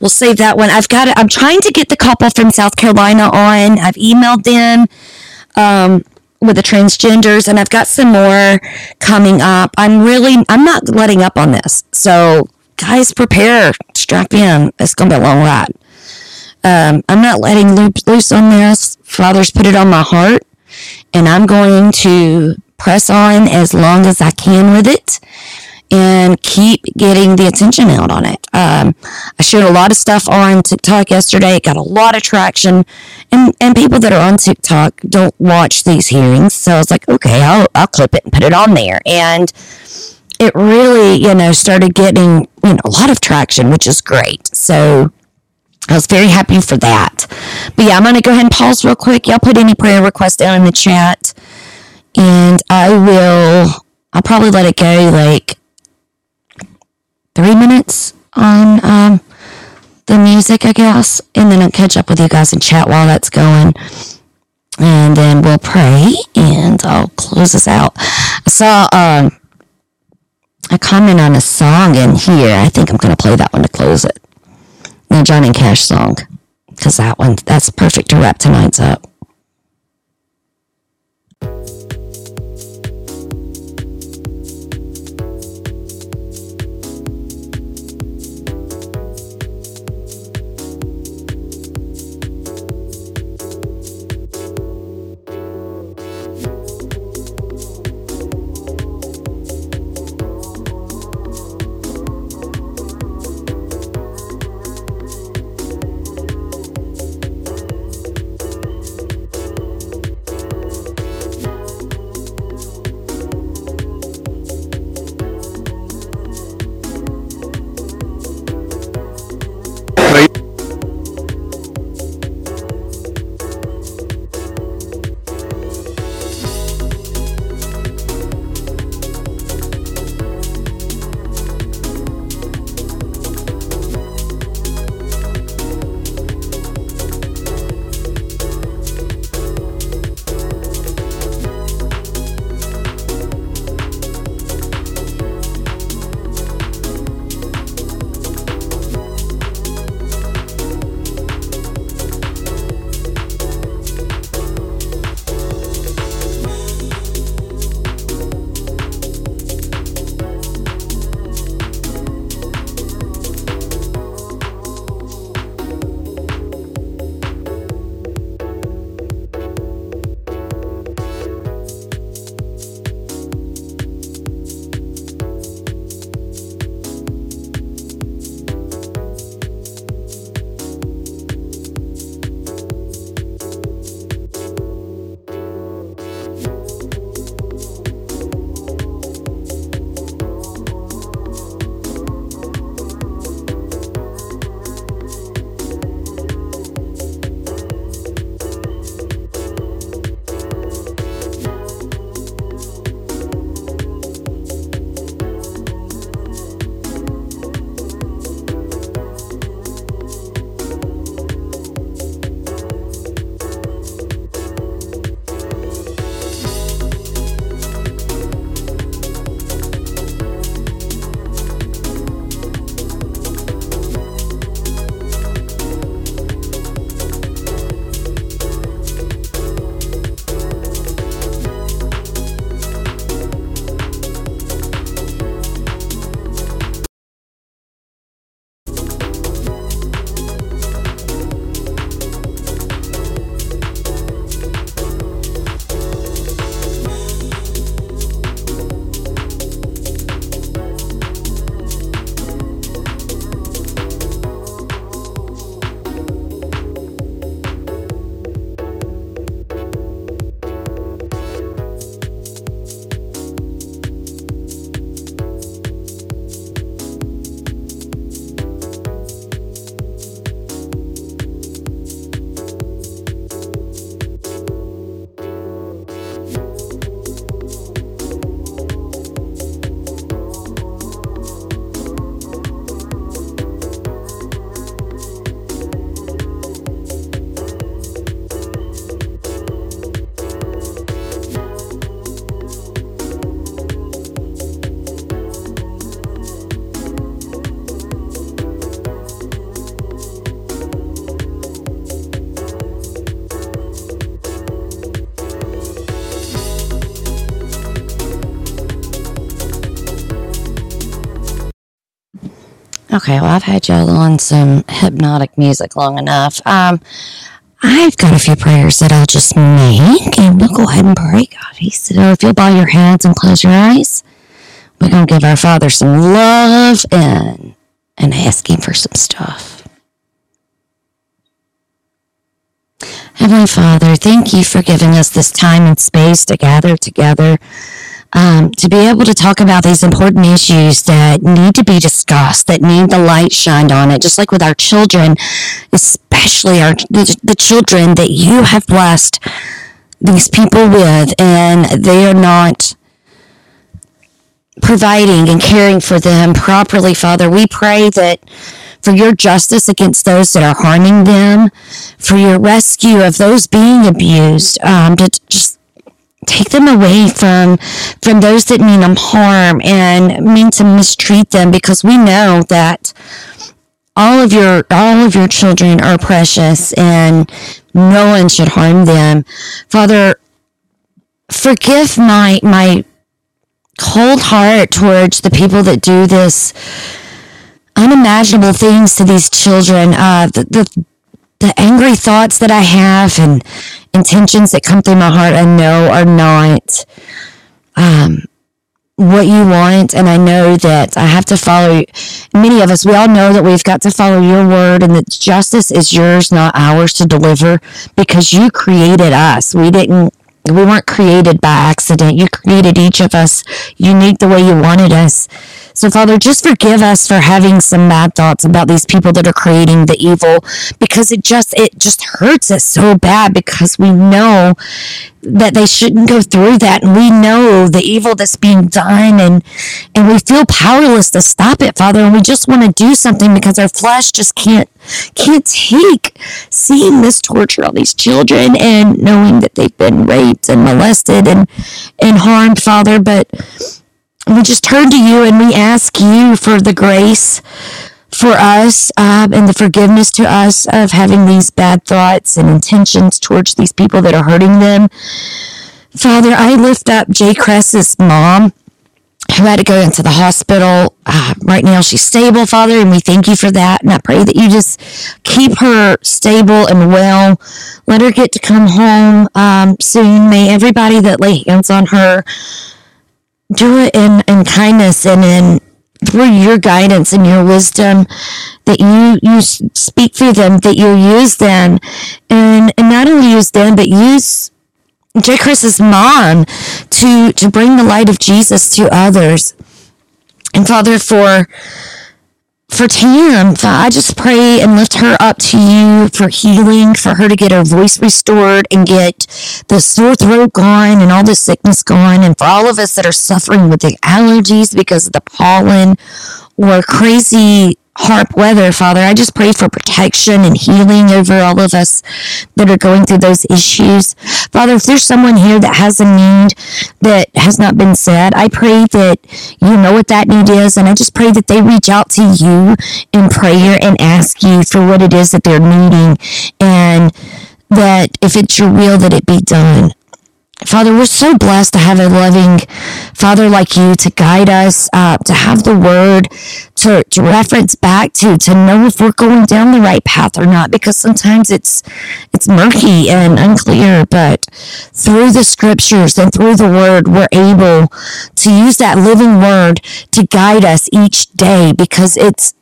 we'll save that one. I've got it. I'm trying to get the couple from South Carolina on. I've emailed them. Um, with the transgenders, and I've got some more coming up. I'm really, I'm not letting up on this. So, guys, prepare, strap in. It's gonna be a long ride. Um, I'm not letting loo- loose on this. Father's put it on my heart, and I'm going to press on as long as I can with it and keep getting the attention out on it. Um, I shared a lot of stuff on TikTok yesterday. It got a lot of traction, and and people that are on TikTok don't watch these hearings. So I was like, okay, I'll I'll clip it and put it on there, and it really you know started getting you know a lot of traction, which is great. So. I was very happy for that. But yeah, I'm going to go ahead and pause real quick. Y'all put any prayer requests down in the chat. And I will, I'll probably let it go like three minutes on um, the music, I guess, and then I'll catch up with you guys and chat while that's going. And then we'll pray and I'll close this out. I saw um, a comment on a song in here. I think I'm going to play that one to close it. The Johnny Cash song. Because that one, that's perfect to wrap tonight's up. Okay, well, I've had y'all on some hypnotic music long enough. Um, I've got a few prayers that I'll just make, and we'll go ahead and pray, God. Said, oh, if you'll bow your heads and close your eyes, we're going to give our Father some love and, and ask Him for some stuff. Heavenly Father, thank you for giving us this time and space to gather together um, to be able to talk about these important issues that need to be discussed, that need the light shined on it, just like with our children, especially our the, the children that you have blessed these people with, and they are not providing and caring for them properly, Father. We pray that for your justice against those that are harming them, for your rescue of those being abused, um, to just take them away from from those that mean them harm and mean to mistreat them because we know that all of your all of your children are precious and no one should harm them. Father forgive my my cold heart towards the people that do this unimaginable things to these children. Uh the, the the angry thoughts that I have and intentions that come through my heart, I know are not um, what you want. And I know that I have to follow, many of us, we all know that we've got to follow your word and that justice is yours, not ours to deliver because you created us. We didn't we weren't created by accident. You created each of us unique the way you wanted us. So, Father, just forgive us for having some mad thoughts about these people that are creating the evil because it just it just hurts us so bad because we know that they shouldn't go through that. And we know the evil that's being done and and we feel powerless to stop it father. And we just want to do something because our flesh just can't can't take seeing this torture on these children and knowing that they've been raped and molested and and harmed father. But we just turn to you and we ask you for the grace for us um, and the forgiveness to us of having these bad thoughts and intentions towards these people that are hurting them. Father, I lift up Jay Cress's mom who had to go into the hospital. Uh, right now, she's stable, Father, and we thank you for that. And I pray that you just keep her stable and well. Let her get to come home um, soon. May everybody that lay hands on her do it in, in kindness and in through your guidance and your wisdom that you you speak through them that you use them and and not only use them but use J. Chris's mom to to bring the light of Jesus to others and Father for for Tam, I just pray and lift her up to you for healing, for her to get her voice restored and get the sore throat gone and all the sickness gone. And for all of us that are suffering with the allergies because of the pollen or crazy harp weather, Father. I just pray for protection and healing over all of us that are going through those issues. Father, if there's someone here that has a need that has not been said, I pray that you know what that need is. And I just pray that they reach out to you in prayer and ask you for what it is that they're needing. And that if it's your will, that it be done. Father, we're so blessed to have a loving Father like you to guide us, uh, to have the word to, to reference back to, to know if we're going down the right path or not, because sometimes it's, it's murky and unclear, but through the scriptures and through the word, we're able to use that living word to guide us each day because it's,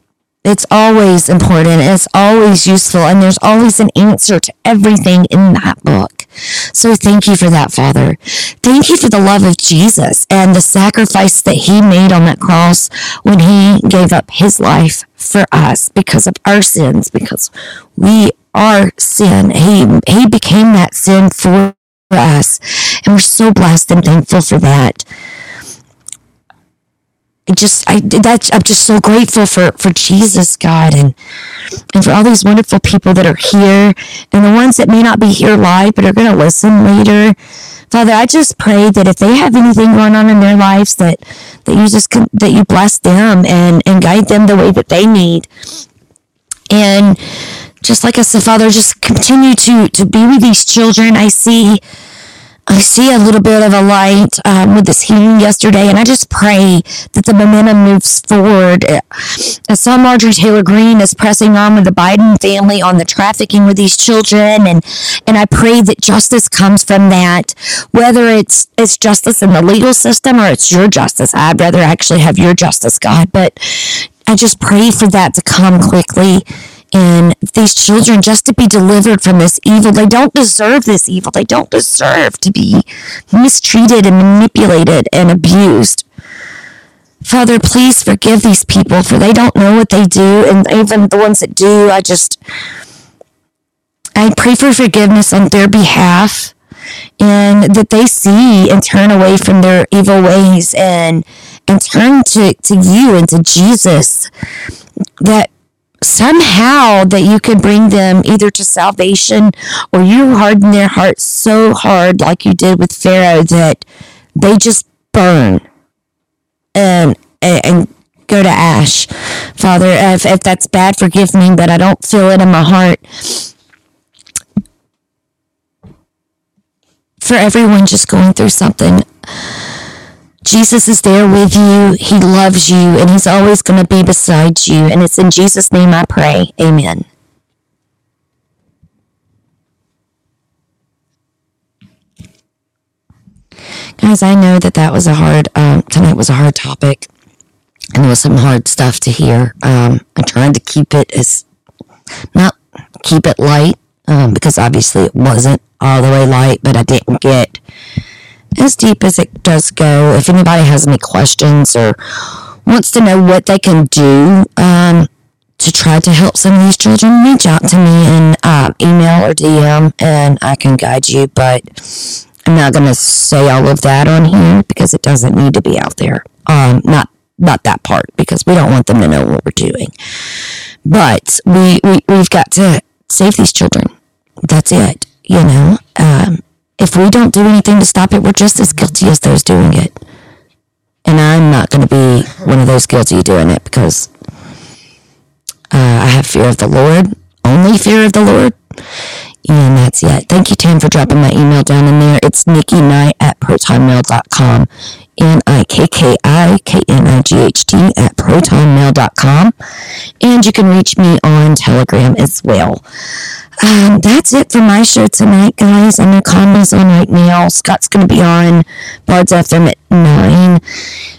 it's always important. It's always useful. And there's always an answer to everything in that book. So thank you for that, Father. Thank you for the love of Jesus and the sacrifice that he made on that cross when he gave up his life for us because of our sins, because we are sin. He, he became that sin for us. And we're so blessed and thankful for that. Just I that I'm just so grateful for for Jesus God and and for all these wonderful people that are here and the ones that may not be here live but are going to listen later. Father, I just pray that if they have anything going on in their lives that that you just that you bless them and and guide them the way that they need. And just like I said, Father, just continue to to be with these children. I see I see a little bit of a light um, with this hearing yesterday, and I just pray that the momentum moves forward. I saw Marjorie Taylor Greene is pressing on with the Biden family on the trafficking with these children, and and I pray that justice comes from that, whether it's it's justice in the legal system or it's your justice. I'd rather actually have your justice, God, but I just pray for that to come quickly and these children just to be delivered from this evil. They don't deserve this evil. They don't deserve to be mistreated and manipulated and abused. Father, please forgive these people for they don't know what they do. And even the ones that do, I just, I pray for forgiveness on their behalf and that they see and turn away from their evil ways and, and turn to, to you and to Jesus. That somehow that you could bring them either to salvation or you harden their hearts so hard like you did with Pharaoh that they just burn and and go to ash. Father, if, if that's bad, forgive me, but I don't feel it in my heart. For everyone just going through something, Jesus is there with you. He loves you and he's always going to be beside you. And it's in Jesus' name I pray. Amen. Guys, I know that that was a hard, um, tonight was a hard topic and there was some hard stuff to hear. Um, I'm trying to keep it as, not keep it light, um, because obviously it wasn't all the way light, but I didn't get as deep as it does go. If anybody has any questions or wants to know what they can do um, to try to help some of these children, reach out to me in uh, email or DM and I can guide you. But I'm not going to say all of that on here because it doesn't need to be out there. Um, not not that part because we don't want them to know what we're doing. But we, we we've got to save these children. That's it. You know. Um, if we don't do anything to stop it, we're just as guilty as those doing it. And I'm not going to be one of those guilty doing it because uh, I have fear of the Lord, only fear of the Lord. And that's it. Thank you, Tam, for dropping my email down in there. It's Nikki Knight at protonmail.com. N-I-K-K-I-K-N-I-G-H-T at protonmail.com. And you can reach me on Telegram as well. Um, that's it for my show tonight, guys. I know Conley's on right now. Scott's to be on Bards FM at 9.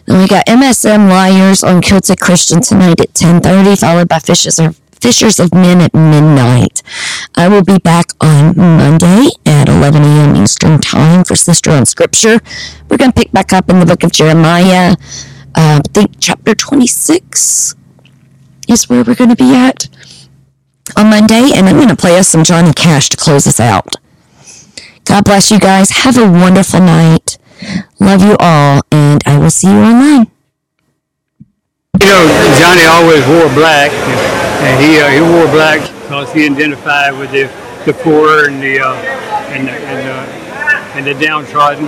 Then we got MSM Liars on Kilted Christian tonight at 10.30, followed by Fishers of, Fishers of Men at midnight. I will be back on Monday at 11 a.m. Eastern Time for Sister on Scripture. We're going to pick back up in the book of Jeremiah. Uh, I think chapter 26 is where we're going to be at on Monday, and I'm going to play us some Johnny Cash to close us out. God bless you guys. Have a wonderful night. Love you all, and I will see you online. You know, Johnny always wore black, and he uh, he wore black because he identified with the the poor and the uh, and the, and, uh, and the downtrodden.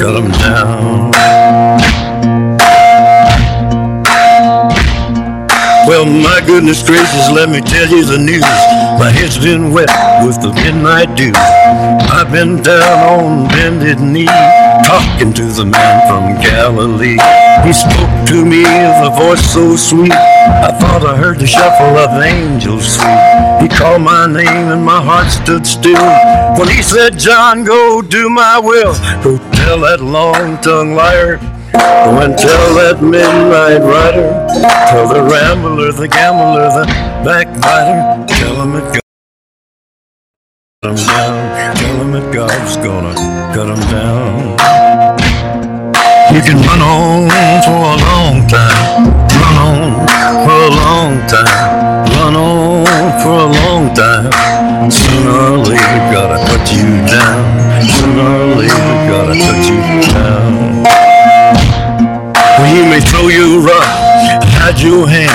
down. Well, my goodness gracious, let me tell you the news. My head's been wet with the midnight dew. I've been down on bended knee, talking to the man from Galilee. He spoke to me with a voice so sweet. I thought I heard the shuffle of angels. He called my name and my heart stood still. When he said, John, go do my will. Go tell that long-tongued liar Go and tell that midnight rider, tell the rambler, the gambler, the backbiter, tell him it cut him down, tell him that God's gonna cut him down. Can run on for a long time. Run on for a long time. Run on for a long time. Sooner or later, gotta cut you down. Sooner or later, gotta cut you down. Well, he may throw you rock, hide your hand,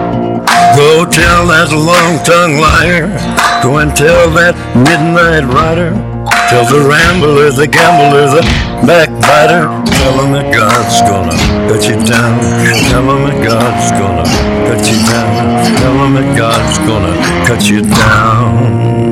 Go tell that long-tongued liar. Go and tell that midnight rider. Tell the rambler, the gambler, the backbiter. Tell him that God's gonna cut you down. Tell him that God's gonna cut you down. Tell him that God's gonna cut you down.